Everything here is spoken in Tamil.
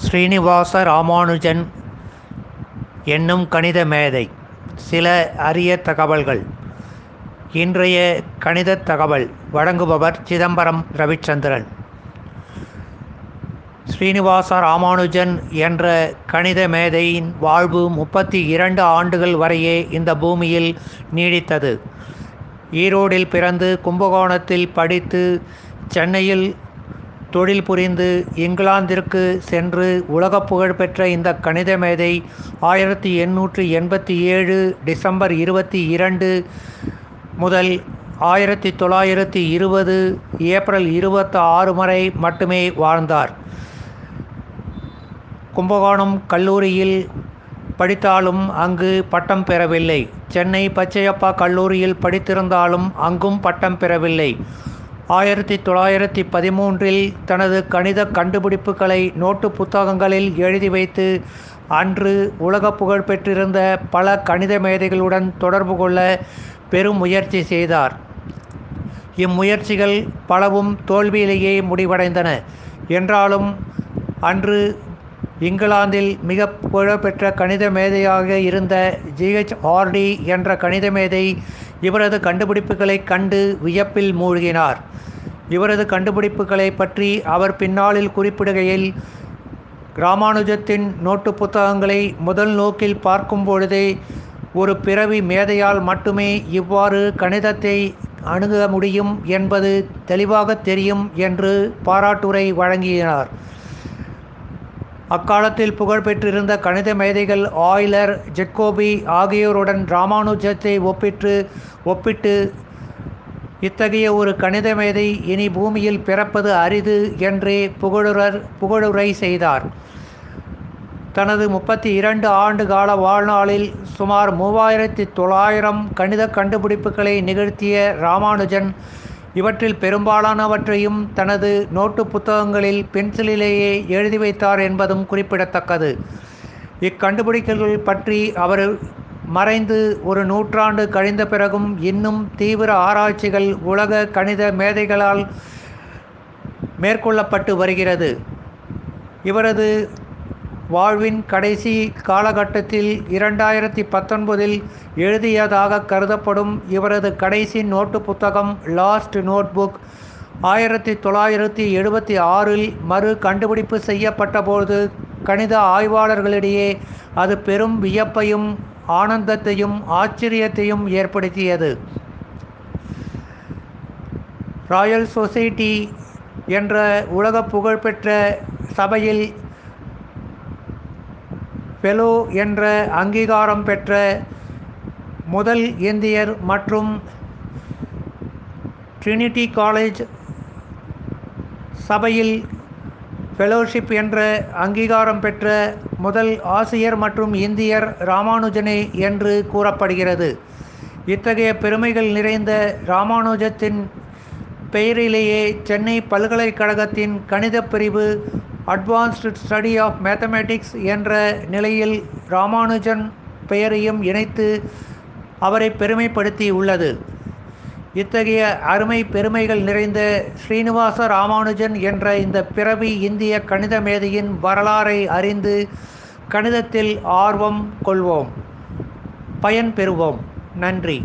ஸ்ரீனிவாச ராமானுஜன் என்னும் கணித மேதை. சில அரிய தகவல்கள். இன்றைய கணித தகவல். வழங்குபவர் சிதம்பரம் ரவிச்சந்திரன். ஸ்ரீனிவாச ராமானுஜன் என்ற கணித மேதையின் வாழ்வு முப்பத்தி இரண்டு ஆண்டுகள் வரையே இந்த பூமியில் நீடித்தது. ஈரோடில் பிறந்து கும்பகோணத்தில் படித்து சென்னையில் தொழில் புரிந்து இங்கிலாந்திற்கு சென்று உலக புகழ்பெற்ற இந்த கணித மேதை ஆயிரத்தி எண்ணூற்றி எண்பத்தி ஏழு டிசம்பர் இருபத்தி இரண்டு முதல் ஆயிரத்தி தொள்ளாயிரத்தி இருபது ஏப்ரல் இருபத்தி ஆறு வரை மட்டுமே வாழ்ந்தார். கும்பகோணம் கல்லூரியில் படித்தாலும் அங்கு பட்டம் பெறவில்லை. சென்னை பச்சையப்பா கல்லூரியில் படித்திருந்தாலும் அங்கும் பட்டம் பெறவில்லை. ஆயிரத்தி தொள்ளாயிரத்தி பதிமூன்றில் தனது கணித கண்டுபிடிப்புகளை நோட்டு புத்தகங்களில் எழுதி வைத்து அன்று உலக புகழ் பெற்றிருந்த பல கணித மேதைகளுடன் தொடர்பு கொள்ள பெரும் முயற்சி செய்தார். இம்முயற்சிகள் பலவும் தோல்வியிலேயே முடிவடைந்தன. என்றாலும் அன்று இங்கிலாந்தில் மிக புகழ்பெற்ற கணித மேதையாக இருந்த ஜிஹெச் ஆர்டி என்ற கணித மேதை இவரது கண்டுபிடிப்புகளை கண்டு வியப்பில் மூழ்கினார். இவரது கண்டுபிடிப்புகளை பற்றி அவர் பின்னாளில் குறிப்பிடுகையில் ராமானுஜத்தின் நோட்டு புத்தகங்களை முதல் நோக்கில் பார்க்கும் பொழுதே ஒரு பிறவி மேதையால் மட்டுமே இவ்வாறு கணிதத்தை அணுக முடியும் என்பது தெளிவாக தெரியும் என்று பாராட்டுரை வழங்கினார். அக்காலத்தில் புகழ்பெற்றிருந்த கணித மேதைகள் ஆய்லர் ஜெக்கோபி ஆகியோருடன் ராமானுஜத்தை ஒப்பிட்டு ஒப்பிட்டு இத்தகைய ஒரு கணித மேதை இனி பூமியில் பிறப்பது அரிது என்றே புகழுரர் புகழுரை செய்தார். தனது முப்பத்தி இரண்டு ஆண்டு கால வாழ்நாளில் சுமார் மூவாயிரத்தி தொள்ளாயிரம் கணித கண்டுபிடிப்புகளை நிகழ்த்திய ராமானுஜன் இவற்றில் பெரும்பாலானவற்றையும் தனது நோட்டு புத்தகங்களில் பென்சிலிலேயே எழுதி வைத்தார் என்பதும் குறிப்பிடத்தக்கது. இக்கண்டுபிடிப்புகள் பற்றி அவர் மறைந்து ஒரு நூற்றாண்டு கழிந்த பிறகும் இன்னும் தீவிர ஆராய்ச்சிகள் உலக கணித மேதைகளால் மேற்கொள்ளப்பட்டு வருகிறது. இவரது வாழ்வின் கடைசி காலகட்டத்தில் இரண்டாயிரத்தி பத்தொன்பதில் எழுதியதாக கருதப்படும் இவரது கடைசி நோட்டு புத்தகம் லாஸ்ட் நோட்புக் ஆயிரத்தி தொள்ளாயிரத்தி எழுபத்தி ஆறில் மறு கண்டுபிடிப்பு செய்யப்பட்டபோது கணித ஆய்வாளர்களிடையே அது பெரும் வியப்பையும் ஆனந்தத்தையும் ஆச்சரியத்தையும் ஏற்படுத்தியது. ராயல் சொசைட்டி என்ற உலக புகழ்பெற்ற சபையில் ஃபெலோ என்ற அங்கீகாரம் பெற்ற முதல் இந்தியர் மற்றும் ட்ரினிட்டி காலேஜ் சபையில் ஃபெலோஷிப் என்ற அங்கீகாரம் பெற்ற முதல் ஆசிரியர் மற்றும் இந்தியர் ராமானுஜனே என்று கூறப்படுகிறது. இத்தகைய பெருமைகள் நிறைந்த ராமானுஜத்தின் பெயரிலேயே சென்னை பல்கலைக்கழகத்தின் கணித பிரிவு அட்வான்ஸ்டு ஸ்டடி ஆஃப் மேத்தமேட்டிக்ஸ் என்ற நிலையில் ராமானுஜன் பெயரையும் இணைத்து அவரை பெருமைப்படுத்தி உள்ளது. இத்தகைய அருமை பெருமைகள் நிறைந்த ஸ்ரீனிவாச ராமானுஜன் என்ற இந்த பிறவி இந்திய கணித மேதையின் வரலாறை அறிந்து கணிதத்தில் ஆர்வம் கொள்வோம். பயன் பெறுவோம். நன்றி.